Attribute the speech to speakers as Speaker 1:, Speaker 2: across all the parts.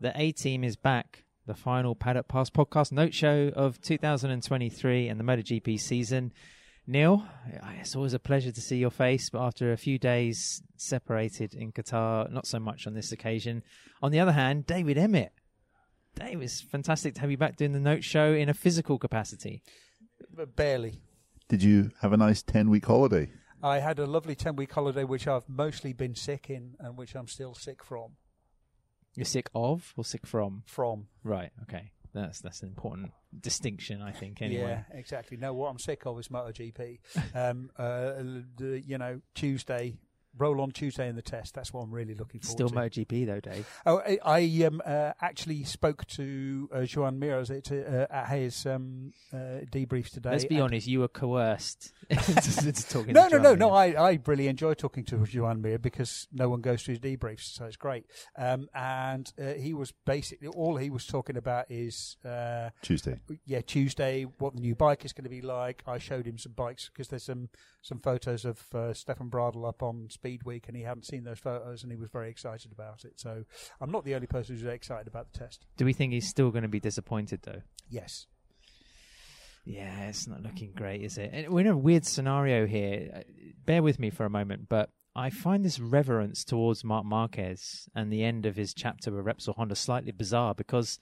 Speaker 1: The A team is back. The final Paddock Pass podcast note show of 2023 and the MotoGP season. Neil, it's always a pleasure to see your face, but after a few days separated in Qatar, not so much on this occasion. On the other hand, David Emmett. Dave, it's fantastic to have you back doing the note show in a physical capacity.
Speaker 2: But barely.
Speaker 3: Did you have a nice 10 week holiday?
Speaker 2: I had a lovely 10 week holiday, which I've mostly been sick in and which I'm still sick from.
Speaker 1: You're sick of or sick from?
Speaker 2: From.
Speaker 1: Right, okay. That's that's an important distinction, I think. Anyway,
Speaker 2: Yeah, exactly. No, what I'm sick of is MotoGP. um, uh, the, you know, Tuesday, roll on Tuesday in the test. That's what I'm really looking forward
Speaker 1: still
Speaker 2: to.
Speaker 1: MotoGP though, Dave.
Speaker 2: Oh, I, I um, uh, actually spoke to uh, Joan Miras at, uh, at his um, uh, debrief today.
Speaker 1: Let's be honest, you were coerced into talking.
Speaker 2: No,
Speaker 1: to
Speaker 2: no, no,
Speaker 1: Joan
Speaker 2: no. I, I really enjoy talking to Joan Mir because no one goes to his debriefs, so it's great. Um, and uh, he was basically all he was talking about is uh,
Speaker 3: Tuesday.
Speaker 2: yeah Tuesday, what the new bike is going to be like. I showed him some bikes because there's some some photos of uh, Stefan Bradl up on Speed Week, and he hadn't seen those photos, and he was very excited about it. So I'm not the only person who's excited about the test.
Speaker 1: Do we think he's still going to be disappointed though?
Speaker 2: Yes.
Speaker 1: Yeah, it's not looking great, is it? And we're in a weird scenario here. Uh, Bear with me for a moment, but I find this reverence towards Marc Marquez and the end of his chapter with Repsol Honda slightly bizarre because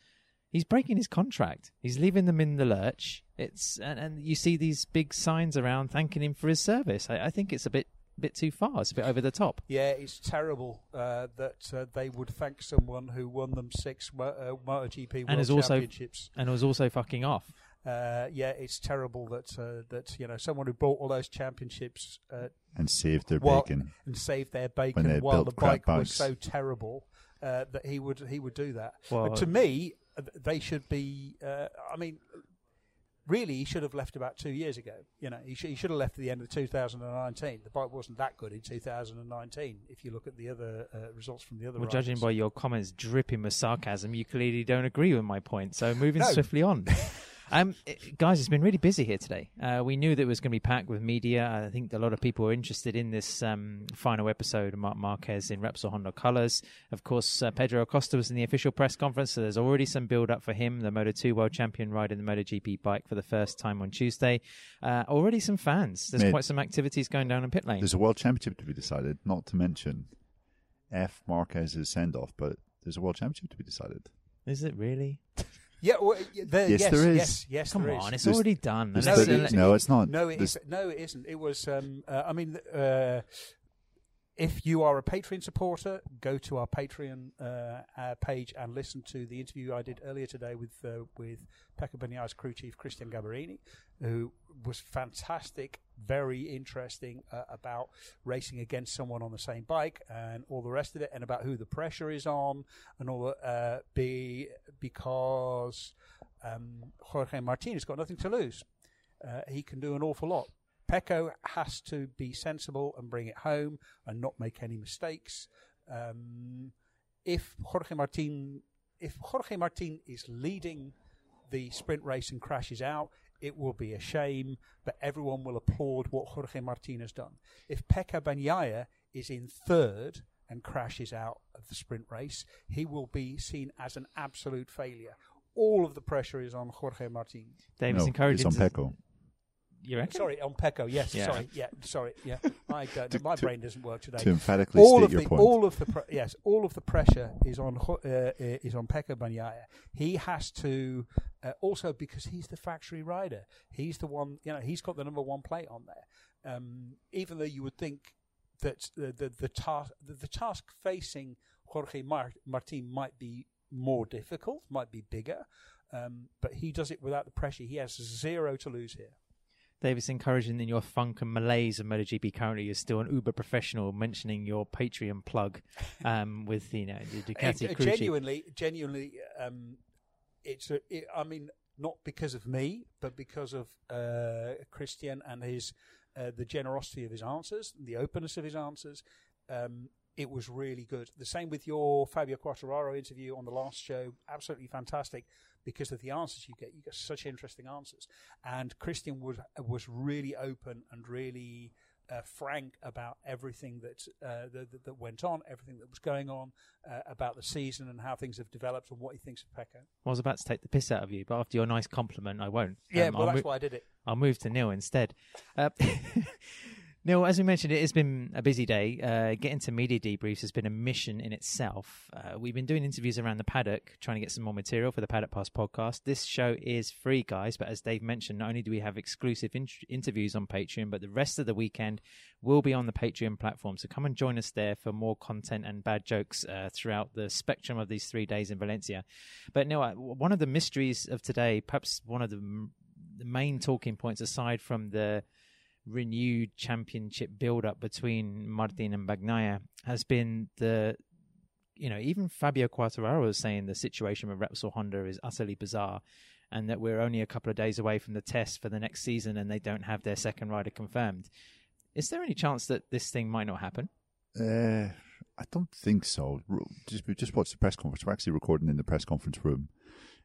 Speaker 1: he's breaking his contract. He's leaving them in the lurch. It's and, and you see these big signs around thanking him for his service. I, I think it's a bit bit too far. It's a bit over the top.
Speaker 2: Yeah, it's terrible uh, that uh, they would thank someone who won them six Mo- uh, MotoGP World
Speaker 1: is also-
Speaker 2: Championships.
Speaker 1: And it was also fucking off.
Speaker 2: Uh, yeah, it's terrible that uh, that you know someone who bought all those championships uh,
Speaker 3: And saved their
Speaker 2: while-
Speaker 3: bacon.
Speaker 2: and saved their bacon while the
Speaker 3: crap
Speaker 2: bike was so terrible uh, that he would he would do that.
Speaker 1: Well,
Speaker 2: to me, uh, they should be. Uh, I mean, really, he should have left about two years ago. You know, he, sh- he should have left at the end of 2019. The bike wasn't that good in 2019. If you look at the other uh, results from the other,
Speaker 1: Well, judging by your comments dripping with sarcasm, you clearly don't agree with my point. So moving swiftly on. Um, guys, it's been really busy here today. Uh, we knew that it was going to be packed with media. I think a lot of people were interested in this um, final episode of Marc Marquez in Repsol Honda colours. Of course, uh, Pedro Acosta was in the official press conference, so there's already some build up for him, the Moto 2 world champion riding the MotoGP bike for the first time on Tuesday. Uh, already some fans. There's
Speaker 3: Mate,
Speaker 1: quite some activities going down in pit lane.
Speaker 3: There's a world championship to be decided, not to mention F. Marquez's send off, but there's a world championship to be decided.
Speaker 1: Is it really?
Speaker 2: Yeah, well, y- there,
Speaker 3: Yes,
Speaker 2: yes,
Speaker 3: there is.
Speaker 2: Yes, yes,
Speaker 1: Come
Speaker 2: there is.
Speaker 1: on, it's
Speaker 3: There's-
Speaker 1: already done.
Speaker 3: there's
Speaker 1: And
Speaker 2: No,
Speaker 1: it's-
Speaker 2: it
Speaker 3: thirty-
Speaker 2: is-
Speaker 3: no, it's not.
Speaker 2: No, it
Speaker 3: There's-
Speaker 2: is, no, it isn't. It was. Um, uh, I mean, uh, if you are a Patreon supporter, go to our Patreon uh, uh, page and listen to the interview I did earlier today with uh, with Pecco Bagnaia's crew chief Cristian Gabarrini, who was fantastic, very interesting uh, about racing against someone on the same bike and all the rest of it, and about who the pressure is on and all the uh, be because um, Jorge Martin has got nothing to lose. Uh, he can do an awful lot. Pecco has to be sensible and bring it home and not make any mistakes. Um, if Jorge Martin, if Jorge Martin is leading the sprint race and crashes out, it will be a shame, but everyone will applaud what Jorge Martin has done. If Pecco Bagnaia is in third and crashes out of the sprint race, he will be seen as an absolute failure. All of the pressure is on Jorge Martin.
Speaker 1: David's
Speaker 3: no,
Speaker 1: encouraging
Speaker 3: it's on
Speaker 1: to-
Speaker 3: Pecco.
Speaker 1: You reckon?
Speaker 2: Sorry, on Pecco. Yes,
Speaker 1: Yeah.
Speaker 2: sorry. Yeah, sorry. Yeah, I don't.
Speaker 3: To-
Speaker 2: my
Speaker 3: to-
Speaker 2: brain doesn't work today.
Speaker 3: To emphatically
Speaker 2: all
Speaker 3: state
Speaker 2: of
Speaker 3: your
Speaker 2: the
Speaker 3: point.
Speaker 2: all of the pre- yes, all of the pressure is on uh, uh, is on Pecco Bagnaia. He has to uh, also because he's the factory rider. He's the one. You know, he's got the number one plate on there. Um, even though you would think that the the, the task the, the task facing Jorge Mar- Martin might be more difficult, might be bigger, um, but he does it without the pressure. He has zero to lose here.
Speaker 1: David's encouraging in your funk and malaise of MotoGP currently you're still an uber professional mentioning your Patreon plug um, with you know the Ducati
Speaker 2: genuinely, genuinely, um, it's a, it, I mean, not because of me, but because of uh, Cristian and his uh, the generosity of his answers, the openness of his answers. Um, it was really good. The same with your Fabio Quartararo interview on the last show. Absolutely fantastic because of the answers you get. You get such interesting answers. And Cristian was was really open and really uh, frank about everything that, uh, that that went on, everything that was going on, uh, about the season and how things have developed and what he thinks of Pecco.
Speaker 1: I was about to take the piss out of you, but after your nice compliment, I won't.
Speaker 2: Yeah,
Speaker 1: Um,
Speaker 2: well,
Speaker 1: I'll
Speaker 2: that's
Speaker 1: mo-
Speaker 2: why I did it.
Speaker 1: I'll move to Neil instead. Neil, as we mentioned, it has been a busy day. Uh, getting to media debriefs has been a mission in itself. Uh, we've been doing interviews around the paddock, trying to get some more material for the Paddock Pass podcast. This show is free, guys, but as Dave mentioned, not only do we have exclusive in- interviews on Patreon, but the rest of the weekend will be on the Patreon platform. So come and join us there for more content and bad jokes uh, throughout the spectrum of these three days in Valencia. But Neil, uh, one of the mysteries of today, perhaps one of the, the main talking points, aside from the renewed championship build up between Martin and Bagnaia has been the you know even Fabio Quartararo was saying the situation with Repsol Honda is utterly bizarre and that we're only a couple of days away from the test for the next season and they don't have their second rider confirmed is there any chance that this thing might not happen
Speaker 3: Uh, I don't think so. Just just watched the press conference. We're actually recording in the press conference room,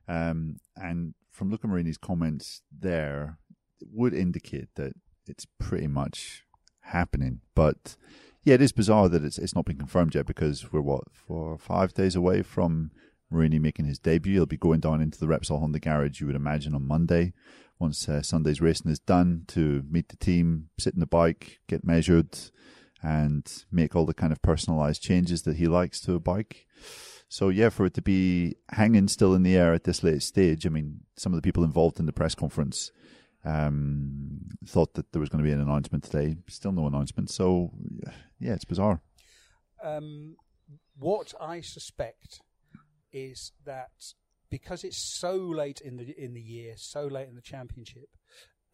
Speaker 3: um, and from Luca Marini's comments there, it would indicate that it's pretty much happening. But yeah, it is bizarre that it's it's not been confirmed yet because we're what four or five days away from Marini making his debut. He'll be going down into the Repsol Honda garage, you would imagine, on Monday once uh, Sunday's racing is done to meet the team, sit in the bike, get measured and make all the kind of personalized changes that he likes to a bike. So yeah, for it to be hanging still in the air at this late stage, I mean, some of the people involved in the press conference um, thought that there was going to be an announcement today. Still no announcement. So yeah, it's bizarre.
Speaker 2: Um, what I suspect is that because it's so late in the in the year, so late in the championship,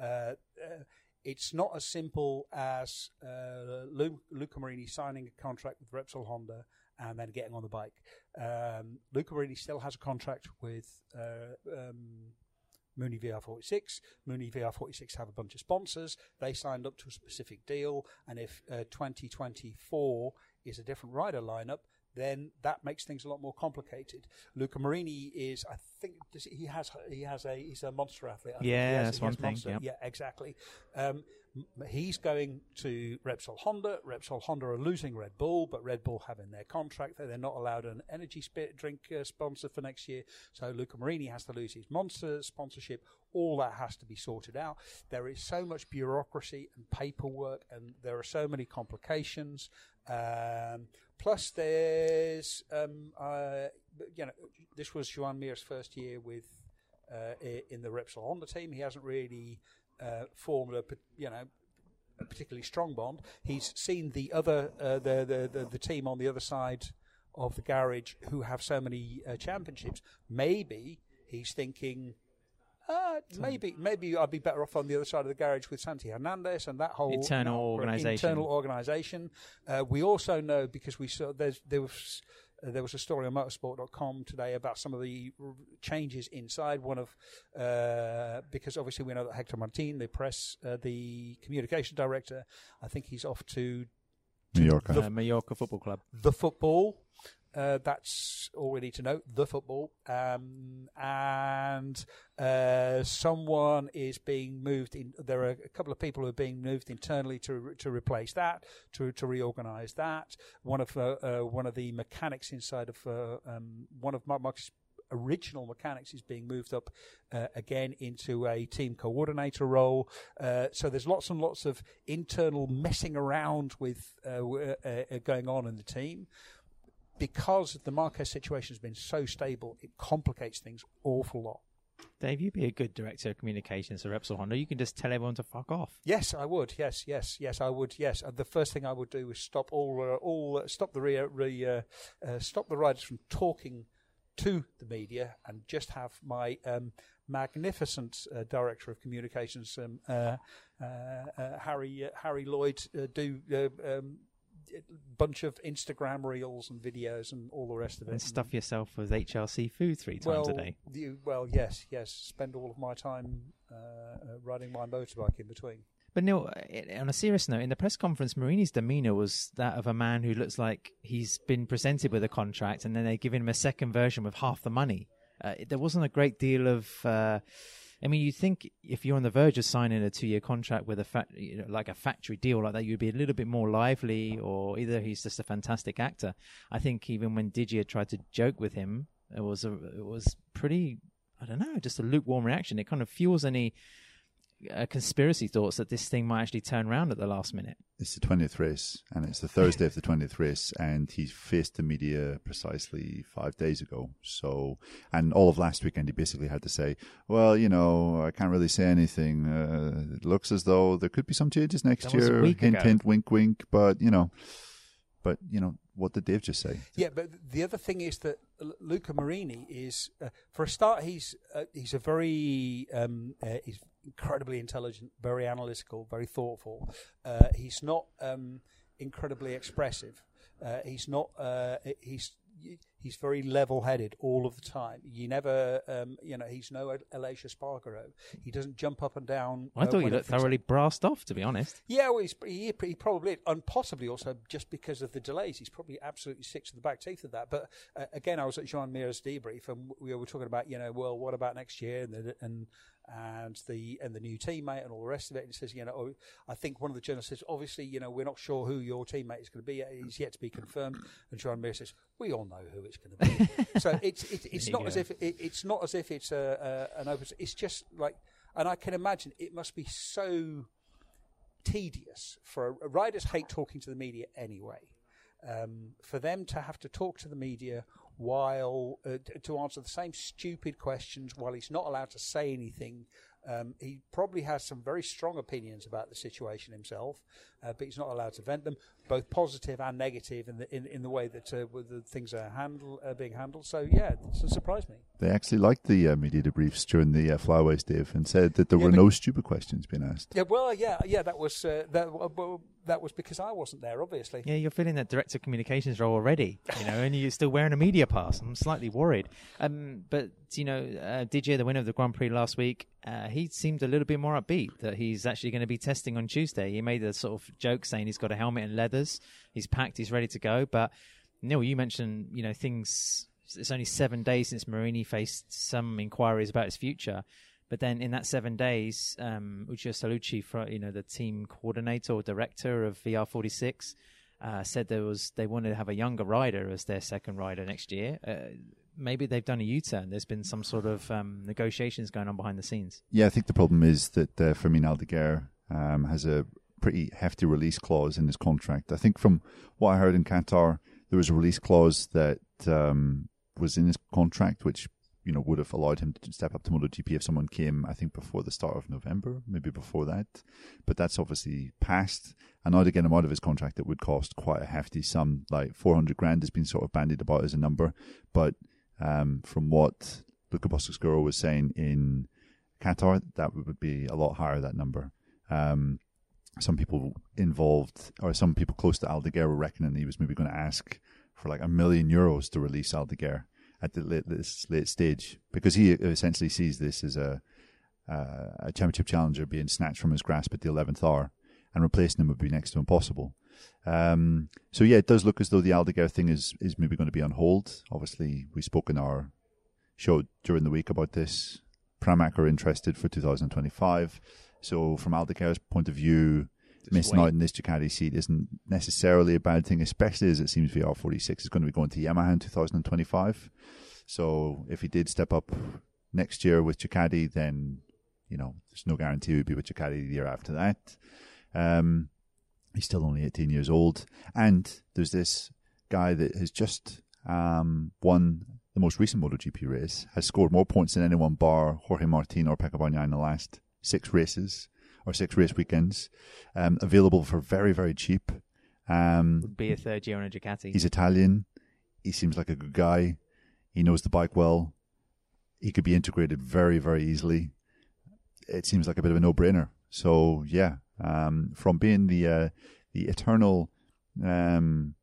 Speaker 2: uh, uh, it's not as simple as uh, Lu- Luca Marini signing a contract with Repsol Honda and then getting on the bike. Um, Luca Marini still has a contract with uh, um, Mooney VR46. Mooney VR46 have a bunch of sponsors. They signed up to a specific deal, and if uh, 2024 is a different rider lineup, then that makes things a lot more complicated. Luca Marini is, I think, does he has he has a he's a monster athlete. I
Speaker 1: Yeah,
Speaker 2: has-
Speaker 1: that's one thing, yep.
Speaker 2: Yeah, exactly. Um, he's going to Repsol Honda. Repsol Honda are losing Red Bull, but Red Bull have in their contract that they're not allowed an energy spirit drink uh, sponsor for next year. So Luca Marini has to lose his Monster sponsorship. All that has to be sorted out. There is so much bureaucracy and paperwork, and there are so many complications. Um, plus, there's um, uh, you know this was Joan Mir's first year with uh, in the Repsol Honda team. He hasn't really uh, formed a you know a particularly strong bond. He's seen the other uh, the, the the the team on the other side of the garage who have so many uh, championships. Maybe he's thinking. Uh, maybe maybe I'd be better off on the other side of the garage with Santi Hernandez and that whole
Speaker 1: Internal
Speaker 2: no,
Speaker 1: organisation.
Speaker 2: Internal organisation. Uh, we also know because we saw there's there was uh, there was a story on motorsport.com today about some of the r- changes inside. One of uh, because obviously we know that Hector Martin, the press, uh, the communication director, I think he's off to
Speaker 3: New York.
Speaker 1: uh, Mallorca Football Club
Speaker 2: the football. Uh, that's all we need to know. The football, um, and uh, someone is being moved. In there are a couple of people who are being moved internally to to replace that, to to reorganise that. One of uh, uh, one of the mechanics inside of uh, um, one of Mark Mark's original mechanics is being moved up uh, again into a team coordinator role. Uh, so there's lots and lots of internal messing around with uh, uh, uh, going on in the team. Because the Marquez situation has been so stable, it complicates things awful lot.
Speaker 1: Dave you'd be a good director of communications for Repsol Honda you can just tell everyone to fuck off
Speaker 2: Yes, I would. Yes, yes, yes, I would. Yes, Uh, the first thing I would do is stop all, uh, all, uh, stop the re, re, uh, uh, stop the riders from talking to the media, and just have my um, magnificent uh, director of communications, um, uh, uh, uh, Harry uh, Harry Lloyd, uh, do uh, um, bunch of Instagram reels and videos and all the rest of it.
Speaker 1: and stuff yourself with HRC food three times
Speaker 2: well,
Speaker 1: a day
Speaker 2: You, well, yes, yes. Spend all of my time uh, riding my motorbike in between.
Speaker 1: But Neil, uh, on a serious note, in the press conference, Marini's demeanour was that of a man who looks like he's been presented with a contract and then they give him a second version with half the money. Uh, there wasn't a great deal of uh, I mean, you think if you're on the verge of signing a two-year contract with a fa- you know, like a factory deal like that, you'd be a little bit more lively, or either he's just a fantastic actor. I think even when Didier tried to joke with him, it was a, it was pretty. I don't know, just a lukewarm reaction. It kind of fuels any uh, conspiracy thoughts that this thing might actually turn around at the last minute.
Speaker 3: It's the 20th race, and it's the Thursday of the 20th race, and he faced the media precisely five days ago. So, and all of last weekend, he basically had to say, "Well, you know, I can't really say anything. Uh, it looks as though there could be some changes next
Speaker 1: That
Speaker 3: year.
Speaker 1: week
Speaker 3: Hint,
Speaker 1: ago.
Speaker 3: hint, wink, wink. But you know, but you know, what did Dave just say?
Speaker 2: Yeah, but the other thing is that Luca Marini is, uh, for a start, he's uh, he's a very um, uh, he's incredibly intelligent, very analytical, very thoughtful. Uh, he's not um, incredibly expressive. Uh, he's not. Uh, he's he's very level-headed all of the time. You never, um, you know, he's no Aleix Espargaro. He doesn't jump up and down.
Speaker 1: I
Speaker 2: uh,
Speaker 1: thought
Speaker 2: he
Speaker 1: looked thoroughly brassed off, to be honest.
Speaker 2: yeah, well, he's, he, he probably, and possibly also just because of the delays, he's probably absolutely sick to the back teeth of that. But uh, again, I was at Joan Mir's debrief, and we were talking about, you know, well, what about next year, and and and the and the new teammate and all the rest of it. And he says, you know, oh, I think one of the journalists says, obviously, you know, we're not sure who your teammate is going to be. He's yet to be confirmed. And Joan Mir says, we all know who it's going to be. so it's it, it's not as if it, it's not as if it's a, a an open. It's just like, and I can imagine it must be so tedious for riders hate talking to the media anyway. Um, for them to have to talk to the media while uh, to answer the same stupid questions while he's not allowed to say anything. Um, he probably has some very strong opinions about the situation himself, uh, but he's not allowed to vent them, both positive and negative, in the in, in the way that uh, the things are handle are being handled. So yeah, it doesn't surprise me.
Speaker 3: They actually liked the uh, media debriefs during the uh, flyaways, Dave, and said that there
Speaker 2: Yeah,
Speaker 3: were no stupid questions being asked.
Speaker 2: Yeah, well, yeah, yeah, that was uh, that. Well, that was because I wasn't there, obviously.
Speaker 1: Yeah, you're filling that director of communications role already, you know, and you're still wearing a media pass. I'm slightly worried. Um, but you know, uh, DJ, the winner of the Grand Prix last week, uh, he seemed a little bit more upbeat that he's actually going to be testing on Tuesday. He made a sort of joke saying he's got a helmet and leathers, he's packed, he's ready to go. But Neil, you mentioned, you know, things. It's only seven days since Marini faced some inquiries about his future. But then in that seven days, um, Salucci, you know, the team coordinator or director of VR46, uh, said there was they wanted to have a younger rider as their second rider next year. Uh, maybe they've done a U-turn. There's been some sort of um, negotiations going on behind the scenes.
Speaker 3: Yeah, I think the problem is that uh, Fermin Aldeguer um, has a pretty hefty release clause in his contract. I think from what I heard in Qatar, there was a release clause that um, was in his contract, which you know would have allowed him to step up to MotoGP if someone came. I think before the start of November, maybe before that. But that's obviously passed. And now to get him out of his contract, it would cost quite a hefty sum. Like four hundred grand has been sort of bandied about as a number, but um, from what Luca Boscoscuro was saying in Qatar, that would be a lot higher, that number. Um, some people involved, or some people close to Aldeguer were reckoning he was maybe going to ask for like a million euros to release Aldeguer at this late stage because he essentially sees this as a, uh, a championship challenger being snatched from his grasp at the 11th hour and replacing him would be next to impossible. Um, so yeah, it does look as though the Aldeguer thing is, is maybe going to be on hold. Obviously, we spoke in our show during the week about this. Pramac are interested for 2025. So from Aldeguer's point of view,
Speaker 1: Wait.
Speaker 3: out in this Ducati seat isn't necessarily a bad thing, especially as it seems VR46 is going to be going to Yamaha in 2025. So if he did step up next year with Ducati, then you know there's no guarantee he'd be with Ducati the year after that. Um, he's still only 18 years old, and there's this guy that has just um, won the most recent MotoGP race, has scored more points than anyone bar Jorge Martin or Pecco Bagnaia in the last six races or six race weekends. Um, available for very very cheap. Um,
Speaker 1: Would be a third year on a Ducati.
Speaker 3: He's Italian. He seems like a good guy. He knows the bike well. He could be integrated very, very easily. It seems like a bit of a no-brainer. So yeah, um, from being the uh, the eternal um,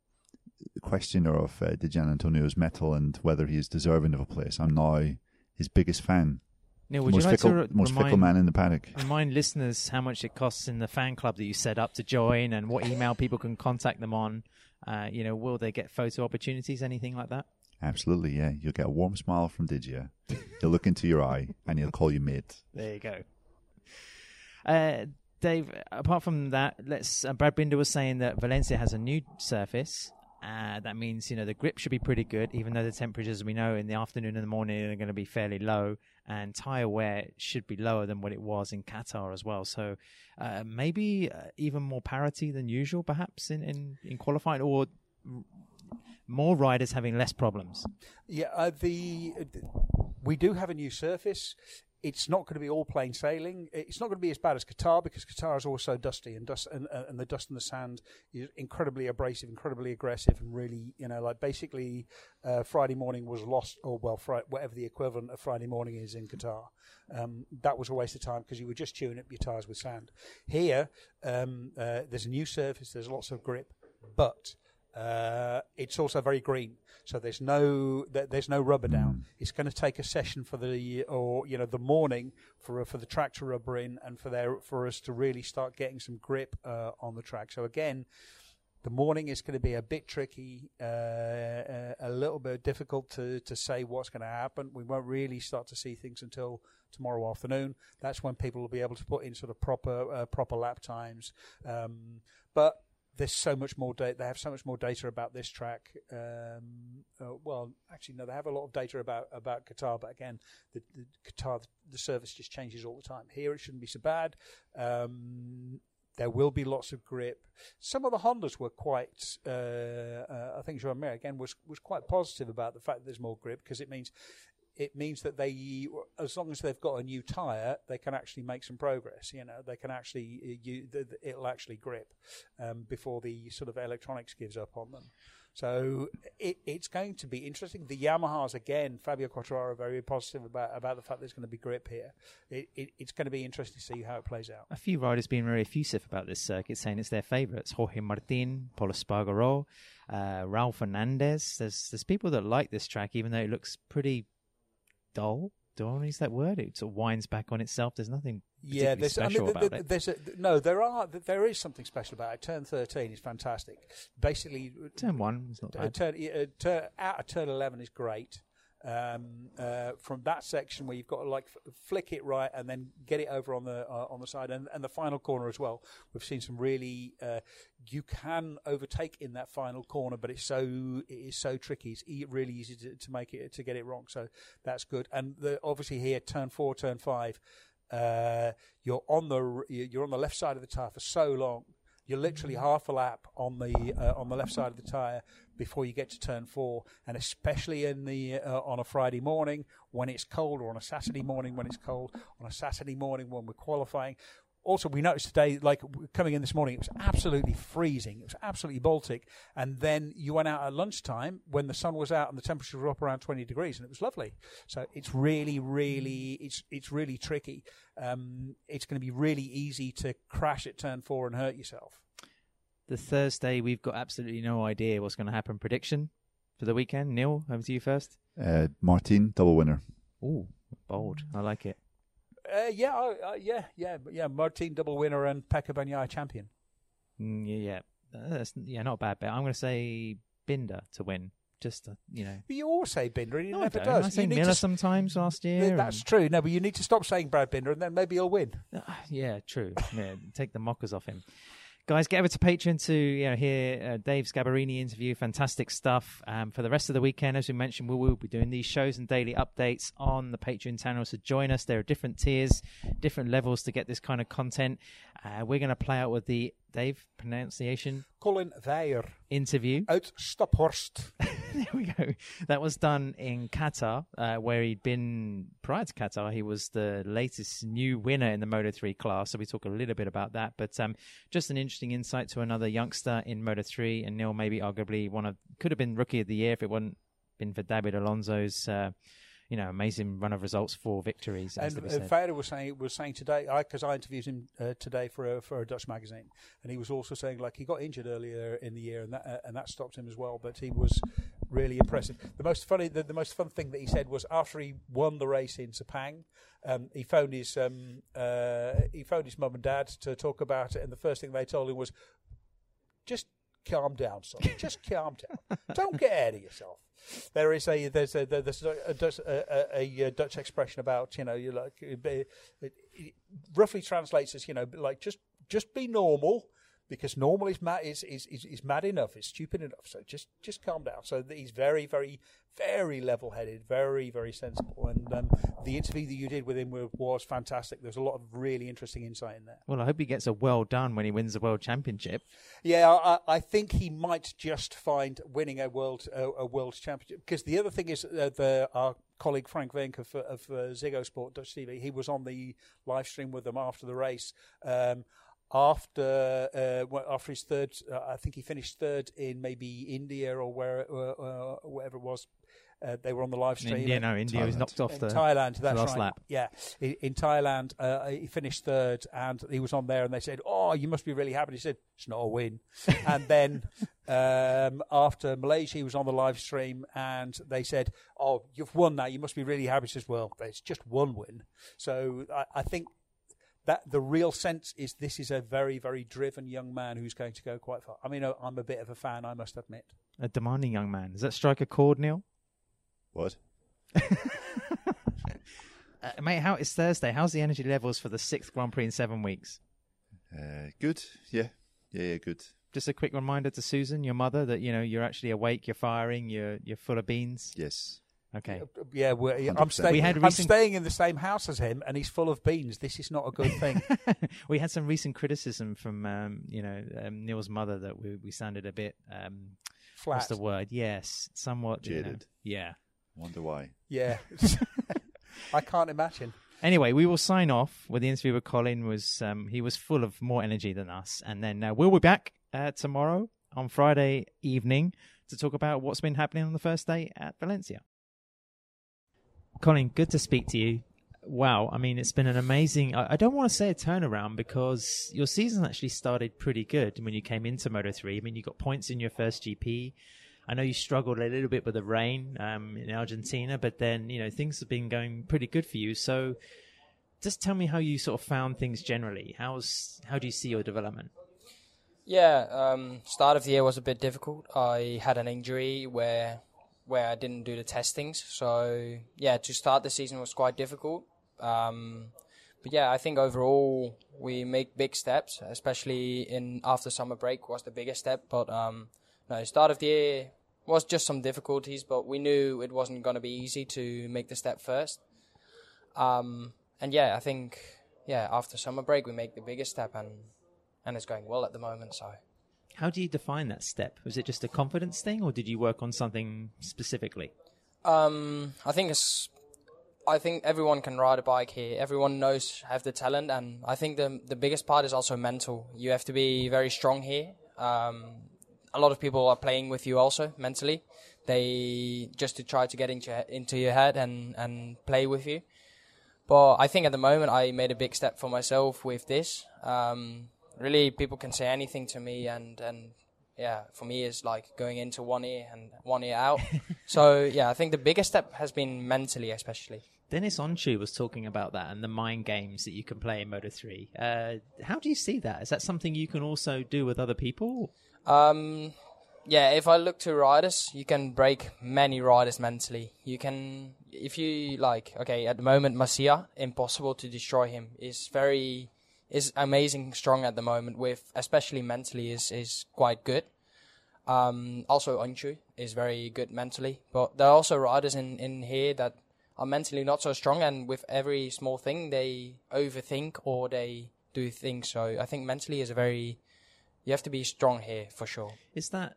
Speaker 3: questioner of uh, Di Gian Antonio's mettle and whether he is deserving of a place, I'm now his biggest fan.
Speaker 1: Neil, would
Speaker 3: most
Speaker 1: you like
Speaker 3: fickle,
Speaker 1: to re-
Speaker 3: most fickle
Speaker 1: remind,
Speaker 3: man in the paddock.
Speaker 1: remind listeners how much it costs in the fan club that you set up to join and what email people can contact them on? Uh, you know, will they get photo opportunities, anything like that?
Speaker 3: Absolutely, yeah. You'll get a warm smile from Diggia. He'll look into your eye and he'll call you mate.
Speaker 1: There you go. Uh, Dave, apart from that, let's. Uh, Brad Binder was saying that Valencia has a new surface. Uh, that means you know the grip should be pretty good, even though the temperatures we know in the afternoon and the morning are going to be fairly low, and tire wear should be lower than what it was in Qatar as well. So uh, maybe uh, even more parity than usual, perhaps in in, in qualifying, or more riders having less problems.
Speaker 2: Yeah, uh, the we do have a new surface. It's not going to be all plain sailing. It's not going to be as bad as Qatar because Qatar is also dusty and dust and, uh, and the dust and the sand is incredibly abrasive, incredibly aggressive, and really, you know, like basically uh, Friday morning was lost, or well, Friday, whatever the equivalent of Friday morning is in Qatar. Um, that was a waste of time because you were just chewing up your tires with sand. Here, um, uh, there's a new surface. There's lots of grip, but uh, it's also very green, so there's no there's no rubber down. It's going to take a session for the or you know the morning for for the track to rubber in and for there for us to really start getting some grip uh, on the track. So again, the morning is going to be a bit tricky, uh, uh, a little bit difficult to to say what's going to happen. We won't really start to see things until tomorrow afternoon. That's when people will be able to put in sort of proper uh, proper lap times. Um, but there's so much more data. They have so much more data about this track. Um, uh, well, actually, no, they have a lot of data about about Qatar, but again, the, the Qatar the service just changes all the time. Here, it shouldn't be so bad. Um, there will be lots of grip. Some of the Hondas were quite. Uh, uh, I think Joan Mir again was was quite positive about the fact that there's more grip because it means it means that they, as long as they've got a new tire, they can actually make some progress. You know, they can actually, you, it'll actually grip um, before the sort of electronics gives up on them. So it, it's going to be interesting. The Yamahas again, Fabio Quartararo very positive about about the fact there's going to be grip here. It, it, it's going to be interesting to see how it plays out.
Speaker 1: A few riders being very effusive about this circuit, saying it's their favourites. Jorge Martin, Pol Espargaro, uh, Raul Fernandez. There's there's people that like this track, even though it looks pretty dull. Do I want to use that word? It sort of winds back on itself. There's nothing
Speaker 2: yeah, there's,
Speaker 1: special
Speaker 2: I mean,
Speaker 1: about it.
Speaker 2: There's a, no, there are. There is something special about it. Turn 13 is fantastic. Basically,
Speaker 1: turn one is not bad.
Speaker 2: Turn, uh, turn, out of turn 11 is great. Um, uh, from that section where you've got to like flick it right and then get it over on the uh, on the side and, and the final corner as well. We've seen some really uh, you can overtake in that final corner, but it's so it is so tricky. It's e- really easy to, to make it to get it wrong. So that's good. And the, obviously here, turn four, turn five, uh, you're on the you're on the left side of the tire for so long. You're literally half a lap on the uh, on the left side of the tire before you get to turn four, and especially in the uh, on a Friday morning when it's cold, or on a Saturday morning when it's cold, on a Saturday morning when we're qualifying. Also, we noticed today, like coming in this morning, it was absolutely freezing. It was absolutely Baltic. And then you went out at lunchtime when the sun was out and the temperature was up around 20 degrees, and it was lovely. So it's really, really, it's it's really tricky. Um, it's going to be really easy to crash at turn four and hurt yourself.
Speaker 1: The Thursday, we've got absolutely no idea what's going to happen. Prediction for the weekend? Neil, over to you first.
Speaker 3: Uh, Martin, double winner.
Speaker 1: Ooh, bold. I like it.
Speaker 2: Uh, yeah, uh, yeah, yeah, yeah. Martin double winner and Pecco Bagnaia champion.
Speaker 1: Mm, yeah, yeah. Uh, that's, yeah, not a bad bet. I'm going to say Binder to win. Just to, you know.
Speaker 2: But you all say Binder, and he
Speaker 1: No, I don't.
Speaker 2: does.
Speaker 1: I say Miller
Speaker 2: to-
Speaker 1: sometimes last year.
Speaker 2: Th- That's
Speaker 1: and-
Speaker 2: true. No, but you need to stop saying Brad Binder, and then maybe he'll win.
Speaker 1: Ah, yeah, true. Yeah, take the mockers off him. Guys, get over to Patreon to you know hear uh, Dave's Gabarrini interview. Fantastic stuff. Um, for the rest of the weekend, as we mentioned, we will be doing these shows and daily updates on the Patreon channel. So join us. There are different tiers, different levels to get this kind of content. Uh, we're going to play out with the Dave pronunciation
Speaker 2: Collin Veijer
Speaker 1: interview.
Speaker 2: out Staphorst.
Speaker 1: there we go. That was done in Qatar, uh, where he'd been prior to Qatar. He was the latest new winner in the Moto 3 class. So we talk a little bit about that. But um, just an interesting insight to another youngster in Moto 3. And Neil, maybe arguably one of, could have been rookie of the year if it wasn't been for David Alonso's. Uh, you know, amazing run of results, four victories. as
Speaker 2: And uh. Veijer was saying was saying today because I, interviewed him uh, today for a, for a Dutch magazine, and he was also saying like he got injured earlier in the year, and that uh, and that stopped him as well. But he was really impressive. The most funny, the, the most fun thing that he said was after he won the race in Sepang, um, he phoned his um, uh, he phoned his mum and dad to talk about it, and the first thing they told him was just calm down, son. Just calm down. Don't get ahead of yourself. There is a there's a there's a, a, Dutch, a, a, Dutch expression about you know you like it, it, it roughly translates as you know like just just be normal because normal is mad is, is, is, is mad enough, is stupid enough. So just just calm down. So he's very very very level headed, very very sensible. And um, the interview that you did with him was fantastic. There's a lot of really interesting insight in there.
Speaker 1: Well, I hope he gets a well done when he wins the world championship.
Speaker 2: Yeah, I, I think he might just find winning a world a, a world championship because the other thing is uh, the our colleague Frank Venk of, of uh, Ziggo Sport Dutch TV. He was on the live stream with them after the race. Um, after uh, after his third, uh, I think he finished third in maybe India or where uh, uh wherever it was. Uh, they were on the live stream.
Speaker 1: India, no, India Thailand. was knocked off the
Speaker 2: Thailand. That's
Speaker 1: last
Speaker 2: right.
Speaker 1: lap.
Speaker 2: Yeah, in, in Thailand, uh, he finished third, and he was on there, and they said, "Oh, you must be really happy." He said, "It's not a win." and then um, after Malaysia, he was on the live stream, and they said, "Oh, you've won that. You must be really happy." He says, "Well, it's just one win." So I, I think that the real sense is this is a very, very driven young man who's going to go quite far. I mean, uh, I'm a bit of a fan, I must admit.
Speaker 1: A demanding young man. Does that strike a chord, Neil?
Speaker 3: What?
Speaker 1: uh, mate, how it's Thursday. How's the energy levels for the sixth Grand Prix in seven weeks?
Speaker 3: Uh, good. Yeah. Yeah. Yeah. Good.
Speaker 1: Just a quick reminder to Susan, your mother, that you know you're actually awake, you're firing, you're you're full of beans.
Speaker 3: Yes.
Speaker 1: Okay.
Speaker 2: Yeah, I'm staying. We had recent... I'm staying in the same house as him, and he's full of beans. This is not a good thing.
Speaker 1: we had some recent criticism from um, you know um, Neil's mother that we we sounded a bit um,
Speaker 2: flat.
Speaker 1: What's the word? Yes, somewhat
Speaker 3: jaded.
Speaker 1: You know, yeah.
Speaker 3: Wonder why.
Speaker 2: Yeah. I can't imagine.
Speaker 1: Anyway, we will sign off with the interview with Collin. Was um, he was full of more energy than us, and then uh, we'll be back uh, tomorrow on Friday evening to talk about what's been happening on the first day at Valencia. Collin, good to speak to you. Wow, I mean, it's been an amazing. I, I don't want to say a turnaround because your season actually started pretty good when you came into Moto 3. I mean, you got points in your first GP. I know you struggled a little bit with the rain um, in Argentina, but then, you know, things have been going pretty good for you. So just tell me how you sort of found things generally. How's How do you see your development?
Speaker 4: Yeah, um, start of the year was a bit difficult. I had an injury where where I didn't do the testings. So yeah, to start the season was quite difficult. Um, but yeah, I think overall we make big steps, especially in after summer break was the biggest step. But um, no, start of the year was just some difficulties, but we knew it wasn't going to be easy to make the step first. Um, and yeah, I think yeah after summer break we make the biggest step, and and it's going well at the moment. So
Speaker 1: how do you define that step? Was it just a confidence thing, or did you work on something specifically?
Speaker 4: Um, I think it's. I think everyone can ride a bike here. Everyone knows have the talent, and I think the the biggest part is also mental. You have to be very strong here. Um, a lot of people are playing with you also mentally. They just to try to get into into your head and and play with you. But I think at the moment I made a big step for myself with this. Um, really people can say anything to me and and yeah for me it's like going into one ear and one ear out so yeah i think the biggest step has been mentally especially
Speaker 1: Deniz Öncü was talking about that and the mind games that you can play in Moto 3. Uh, how do you see that? Is that something you can also do with other people?
Speaker 4: Um, yeah, if I look to riders, you can break many riders mentally. You can, if you like, okay, at the moment, Masia, impossible to destroy him. Is very is amazing strong at the moment with especially mentally is is quite good. Um, also Öncü is very good mentally, but there are also riders in, in here that are mentally not so strong and with every small thing they overthink or they do things. So I think mentally is a very you have to be strong here for sure.
Speaker 1: Is that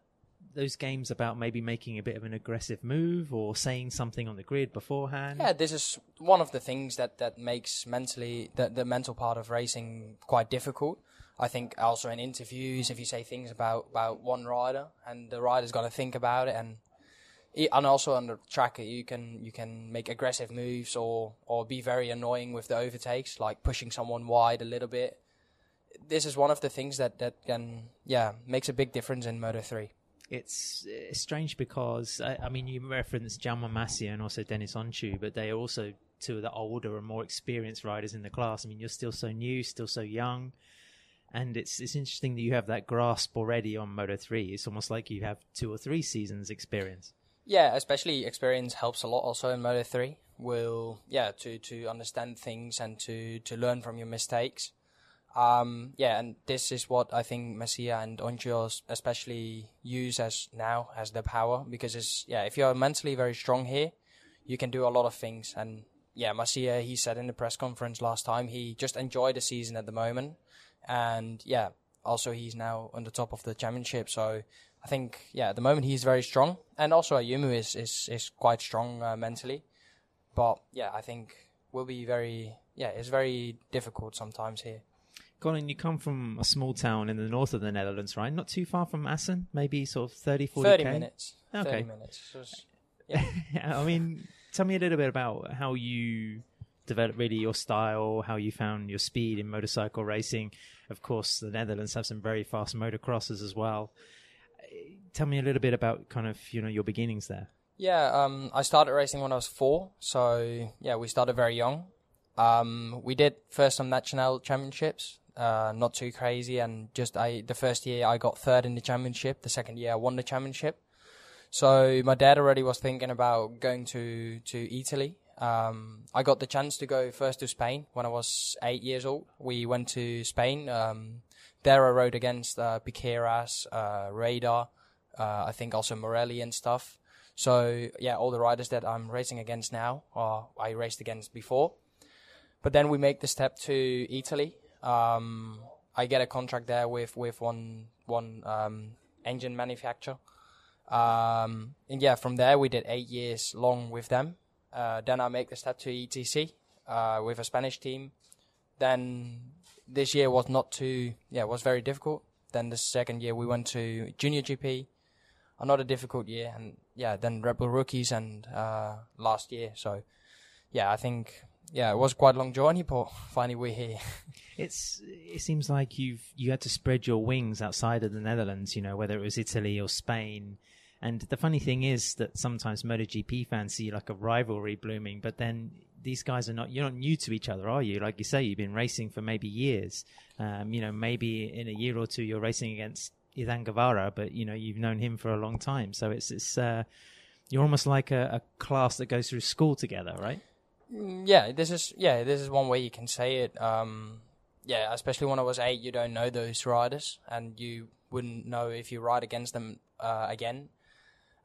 Speaker 1: those games about maybe making a bit of an aggressive move or saying something on the grid beforehand?
Speaker 4: Yeah, this is one of the things that, that makes mentally the, the mental part of racing quite difficult. I think also in interviews, if you say things about, about one rider and the rider's got to think about it, and and also on the track, you can you can make aggressive moves or or be very annoying with the overtakes, like pushing someone wide a little bit. This is one of the things that that can yeah makes a big difference in Moto three
Speaker 1: it's, strange because I, I, mean you referenced Jaume Masia and also Deniz Öncü, but they are also two of the older and more experienced riders in the class. I mean you're still so new, still so young. And it's it's interesting that you have that grasp already on Moto three. It's almost like you have two or three seasons experience.
Speaker 4: Yeah, especially experience helps a lot also in Moto 3. Will yeah, to to understand things and to to learn from your mistakes. Um, yeah, and this is what I think Masia and Ongios especially use as now as their power because it's yeah, if you're mentally very strong here, you can do a lot of things. And yeah, Masia he said in the press conference last time he just enjoyed the season at the moment, and yeah, also he's now on the top of the championship, so I think yeah, at the moment he's very strong, and also Ayumu is is is quite strong uh, mentally, but yeah, I think will be very yeah, it's very difficult sometimes here.
Speaker 1: Collin, you come from a small town in the north of the Netherlands, right? Not too far from Assen, maybe sort of 30, 40
Speaker 4: Thirty
Speaker 1: K?
Speaker 4: minutes.
Speaker 1: Okay.
Speaker 4: Thirty minutes. So it's-
Speaker 1: I mean, tell me a little bit about how you developed really your style, how you found your speed in motorcycle racing. Of course, the Netherlands have some very fast motocrossers as well. Tell me a little bit about kind of you know your beginnings there.
Speaker 4: Yeah, um, I started racing when I was four, so yeah, we started very young. Um, we did first some national championships, uh, not too crazy, and just I the first year I got third in the championship. The second year I won the championship. So my dad already was thinking about going to to Italy. Um, I got the chance to go first to Spain when I was eight years old. We went to Spain. Um, there I rode against uh, Piqueras, uh, Radar, uh, I think also Morelli and stuff. So yeah, all the riders that I'm racing against now, or I raced against before. But then we make the step to Italy. Um, I get a contract there with with one one um, engine manufacturer. Um, and yeah, from there we did eight years long with them. Uh, then I make the step to ETC uh, with a Spanish team. Then this year was not too yeah was very difficult. Then the second year we went to Junior GP, another difficult year, and yeah then Red Bull rookies and uh, last year. So yeah, I think yeah it was quite a long journey, but finally we're here.
Speaker 1: It's it seems like you've you had to spread your wings outside of the Netherlands, you know, whether it was Italy or Spain. And the funny thing is that sometimes MotoGP fans see like a rivalry blooming, but then these guys are not. You're not new to each other, are you? Like you say, you've been racing for maybe years. Um, you know, maybe in a year or two you're racing against Izan Guevara, but you know you've known him for a long time. So it's it's uh, you're almost like a, a class that goes through school together, right?
Speaker 4: Yeah, this is yeah, this is one way you can say it. Um, yeah, especially when I was eight, you don't know those riders, and you wouldn't know if you ride against them uh, again.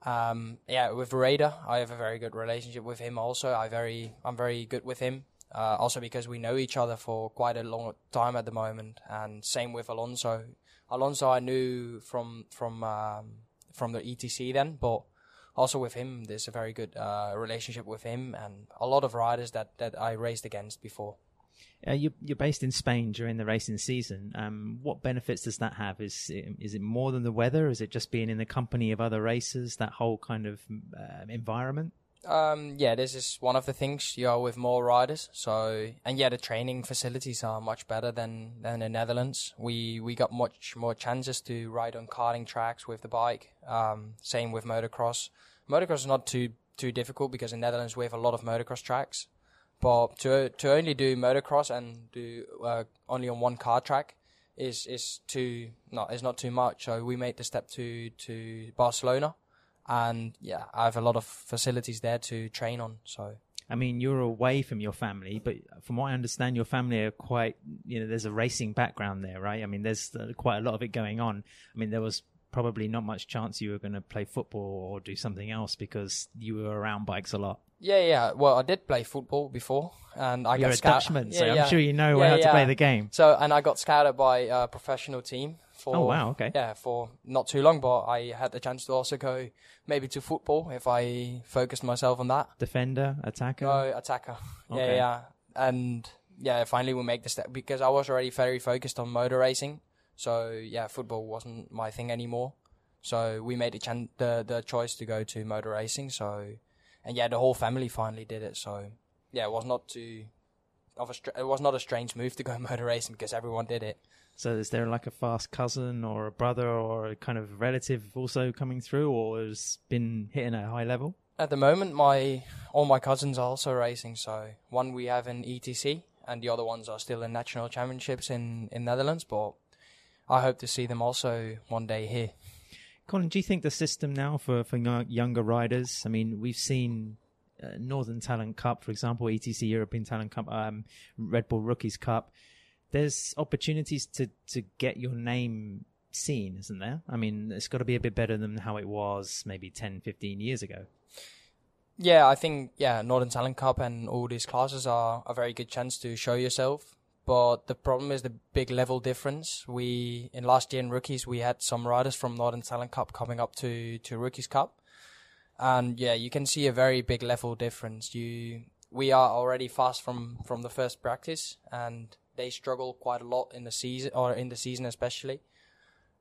Speaker 4: Um, yeah, with Raider, I have a very good relationship with him. Also, I very I'm very good with him. Uh, also because we know each other for quite a long time at the moment, and same with Alonso. Alonso, I knew from from um, from the ETC then, but also with him, there's a very good uh, relationship with him and a lot of riders that, that I raced against before.
Speaker 1: Uh, you're, you're based in Spain during the racing season. Um, what benefits does that have? Is is it more than the weather? Is it just being in the company of other racers? That whole kind of uh, environment.
Speaker 4: Um, yeah, this is one of the things you are with more riders. So, and yeah, the training facilities are much better than than the Netherlands. We we got much more chances to ride on karting tracks with the bike. Um, same with motocross. Motocross is not too too difficult because in the Netherlands we have a lot of motocross tracks. But to to only do motocross and do uh, only on one car track is is too not is not too much. So we made the step to to Barcelona and yeah, I have a lot of facilities there to train on. So
Speaker 1: I mean, you're away from your family, but from what I understand, your family are quite, you know, there's a racing background there, right? I mean, there's uh, quite a lot of it going on. I mean, there was probably not much chance you were going to play football or do something else because you were around bikes a lot.
Speaker 4: yeah, yeah. Well, I did play football before, and I
Speaker 1: You're
Speaker 4: got
Speaker 1: a
Speaker 4: scout-
Speaker 1: Dutchman,
Speaker 4: yeah,
Speaker 1: so
Speaker 4: yeah.
Speaker 1: I'm sure you know
Speaker 4: Yeah,
Speaker 1: how to play the game.
Speaker 4: So and I got scouted by a professional team. For,
Speaker 1: Oh, wow, okay.
Speaker 4: Yeah, for not too long, but I had the chance to also go maybe to football if I focused myself on that.
Speaker 1: Defender, attacker.
Speaker 4: No, attacker. Yeah, yeah. And yeah, finally we make the step because I was already very focused on motor racing. So yeah, football wasn't my thing anymore. So we made the chan- the the choice to go to motor racing. So and yeah, the whole family finally did it. So yeah, it was not too of a str- it was not a strange move to go motor racing because everyone did it.
Speaker 1: So is there like a fast cousin or a brother or a kind of relative also coming through or has been hitting a high level?
Speaker 4: At the moment, my all my cousins are also racing. So one we have in ETC, and the other ones are still in national championships in in Netherlands. But I hope to see them also one day here.
Speaker 1: Collin, do you think the system now for for younger riders? I mean, we've seen uh, Northern Talent Cup, for example, ETC European Talent Cup, um, Red Bull Rookies Cup. There's opportunities to to get your name seen, isn't there? I mean, it's got to be a bit better than how it was maybe 10, 15 years ago.
Speaker 4: Yeah, I think yeah, Northern Talent Cup and all these classes are a very good chance to show yourself. But the problem is the big level difference. We in last year in rookies we had some riders from Northern Talent Cup coming up to to Rookies Cup, and yeah, you can see a very big level difference. You we are already fast from from the first practice, and they struggle quite a lot in the season or in the season especially.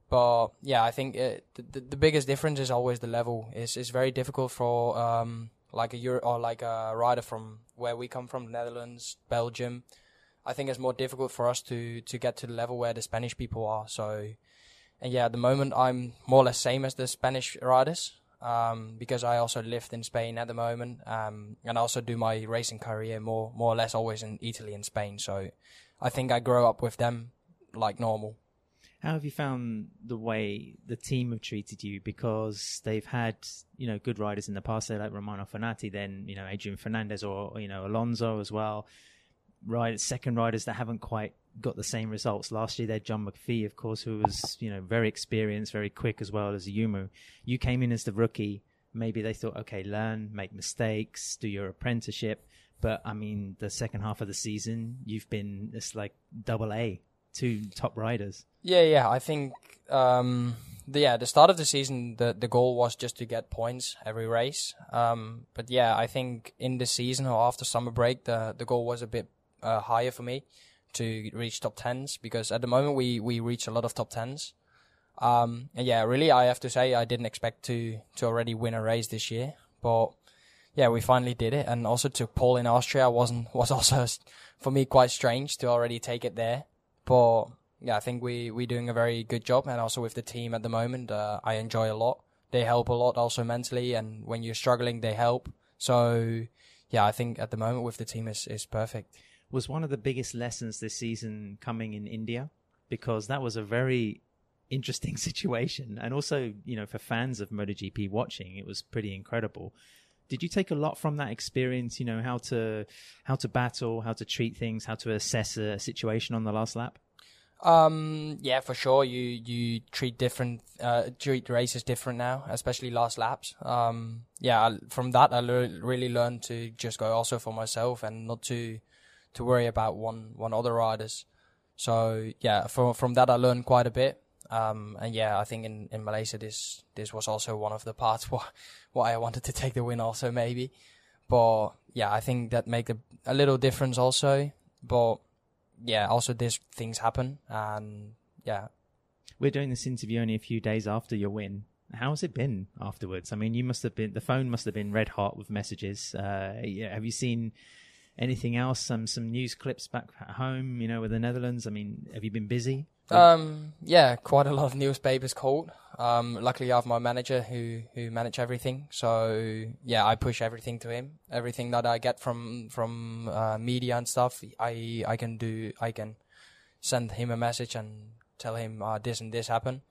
Speaker 4: But yeah, I think it, the the biggest difference is always the level. It's it's very difficult for um like a Euro or like a rider from where we come from, the Netherlands, Belgium. I think it's more difficult for us to to get to the level where the Spanish people are. So, and yeah, at the moment I'm more or less same as the Spanish riders. Um, because I also lived in Spain at the moment, um, and also do my racing career more, more or less always in Italy and Spain. So, I think I grow up with them like normal.
Speaker 1: How have you found the way the team have treated you? Because they've had, you know, good riders in the past, they like Romano Fenati, then, you know, Adrian Fernandez or, you know, Alonso as well. Right, second riders that haven't quite got the same results. Last year, they had John McPhee, of course, who was, you know, very experienced, very quick as well as Ayumu. You came in as the rookie. Maybe they thought, okay, learn, make mistakes, do your apprenticeship. But I mean, the second half of the season, you've been, it's like double A, two top riders.
Speaker 4: Yeah, yeah. I think um, the yeah the start of the season the the goal was just to get points every race. Um, but yeah, I think in the season or after summer break, the the goal was a bit uh, higher for me to reach top tens because at the moment we we reach a lot of top tens. Um, and yeah, really, I have to say I didn't expect to to already win a race this year, but yeah, we finally did it. And also to pole in Austria wasn't was also for me quite strange to already take it there. But yeah, I think we we're doing a very good job, and also with the team at the moment, uh, I enjoy a lot. They help a lot also mentally, and when you're struggling, they help. So yeah, I think at the moment with the team is is perfect.
Speaker 1: Was one of the biggest lessons this season coming in India because that was a very interesting situation, and also you know for fans of MotoGP watching, it was pretty incredible. Did you take a lot from that experience? You know how to how to battle, how to treat things, how to assess a situation on the last lap.
Speaker 4: Um, yeah, for sure. You you treat different uh, treat races different now, especially last laps. Um, yeah, I, from that I le- really learned to just go also for myself and not to to worry about one one other riders. So yeah, from from that I learned quite a bit. Um, and yeah, I think in, in Malaysia this this was also one of the parts why why I wanted to take the win also maybe. But yeah, I think that make a, a little difference also. But yeah, also these things happen, and yeah.
Speaker 1: We're doing this interview only a few days after your win. How has it been afterwards? I mean, you must have been the phone must have been red hot with messages. Uh, yeah, have you seen anything else? Some some news clips back at home, you know, with the Netherlands. I mean, have you been busy?
Speaker 4: Um, yeah, quite a lot of newspapers called. Um, luckily, I have my manager who who manage everything. So yeah, I push everything to him. Everything that I get from from uh, media and stuff, I I can do. I can send him a message and tell him uh, this and this happened.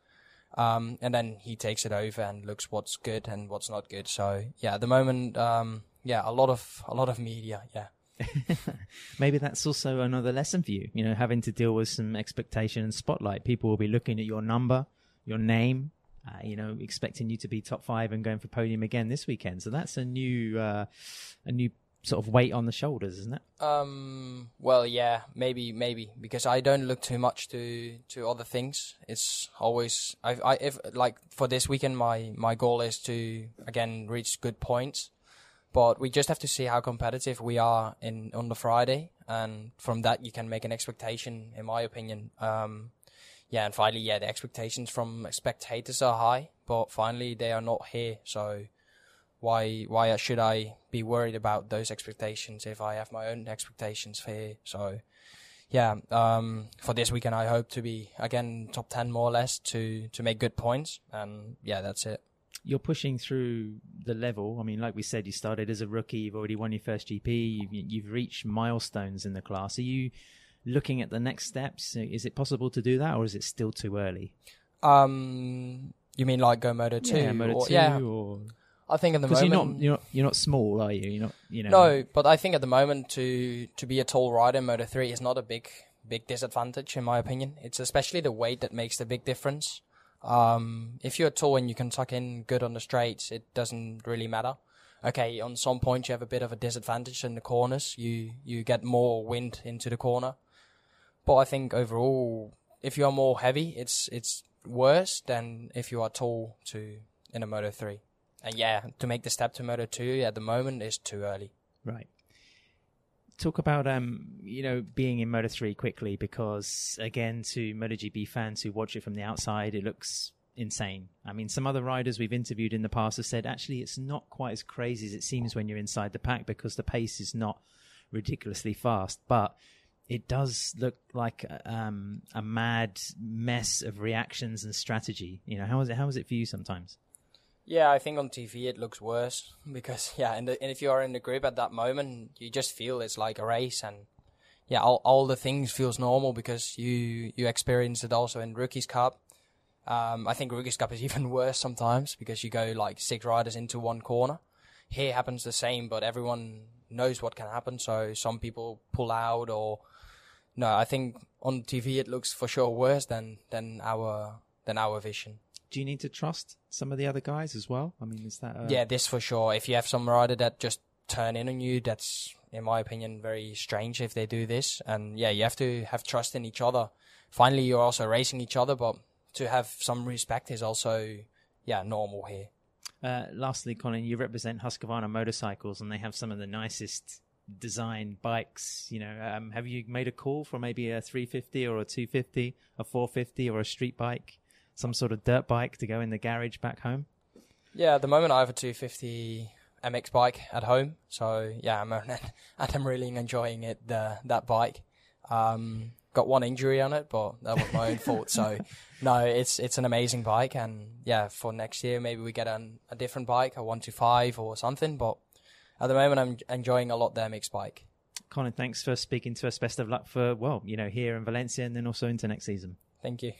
Speaker 4: Um, and then he takes it over and looks what's good and what's not good. So yeah, at the moment, um, yeah, a lot of a lot of media. Yeah.
Speaker 1: Maybe that's also another lesson for you. You know, having to deal with some expectation and spotlight. People will be looking at your number, your name, uh, you know, expecting you to be top five and going for podium again this weekend. So that's a new, uh, a new sort of weight on the shoulders, isn't it?
Speaker 4: Um. Well, yeah, maybe, maybe because I don't look too much to to other things. It's always I I if like for this weekend, my my goal is to again reach good points, but we just have to see how competitive we are in on the Friday, and from that you can make an expectation, in my opinion. Um. Yeah, and finally, yeah, the expectations from spectators are high, but finally they are not here. So why why should I be worried about those expectations if I have my own expectations here? So yeah, um, for this weekend I hope to be again top ten more or less to to make good points, and yeah, that's it.
Speaker 1: You're pushing through the level. I mean, like we said, you started as a rookie. You've already won your first GP. You've, you've reached milestones in the class. Are you looking at the next steps? Is it possible to do that, or is it still too early?
Speaker 4: Um, you mean like Go Moto two?
Speaker 1: yeah, Moto
Speaker 4: or-
Speaker 1: two,
Speaker 4: yeah,
Speaker 1: or
Speaker 4: I think at the moment
Speaker 1: you're not you're not you're not small, are you? You're not you know.
Speaker 4: No, but I think at the moment to to be a tall rider in Moto three is not a big big disadvantage in my opinion. It's especially the weight that makes the big difference. Um, if you're tall and you can tuck in good on the straights, it doesn't really matter. Okay, on some points you have a bit of a disadvantage in the corners. You you get more wind into the corner, but I think overall, if you are more heavy, it's it's worse than if you are tall to in a Moto three. And yeah, to make the step to Moto two at the moment is too early.
Speaker 1: Right. Talk about um, you know, being in Moto three quickly because again, to MotoGP fans who watch it from the outside, it looks insane. I mean, some other riders we've interviewed in the past have said actually it's not quite as crazy as it seems when you're inside the pack because the pace is not ridiculously fast, but it does look like um, a mad mess of reactions and strategy. You know, how is it? How is it for you sometimes?
Speaker 4: Yeah, I think on TV it looks worse because yeah, and, and if you are in the group at that moment, you just feel it's like a race, and yeah, all all the things feels normal because you you experience it also in Rookies Cup. Um, I think Rookies Cup is even worse sometimes because you go like six riders into one corner. Here happens the same, but everyone knows what can happen, so some people pull out or no. I think on TV it looks for sure worse than than our than our vision.
Speaker 1: Do you need to trust some of the other guys as well? I mean, is that a...
Speaker 4: Yeah, this for sure. If you have some rider that just turn in on you, that's in my opinion very strange if they do this. And yeah, you have to have trust in each other. Finally, you're also racing each other, but to have some respect is also yeah normal here.
Speaker 1: Uh, lastly, Collin, you represent Husqvarna motorcycles, and they have some of the nicest design bikes. You know, um, have you made a call for maybe a 350 or a 250, a 450 or a street bike, some sort of dirt bike to go in the garage back home?
Speaker 4: Yeah, at the moment I have a 250 MX bike at home, so yeah, I'm and I'm really enjoying it. The that bike. Um, got one injury on it, but that was my own fault. So no, it's it's an amazing bike, and yeah, for next year maybe we get an, a different bike, a one two five or something. But at the moment, I'm enjoying a lot the MX bike.
Speaker 1: Collin, thanks for speaking to us. Best of luck for well, you know, here in Valencia and then also into next season.
Speaker 4: Thank you.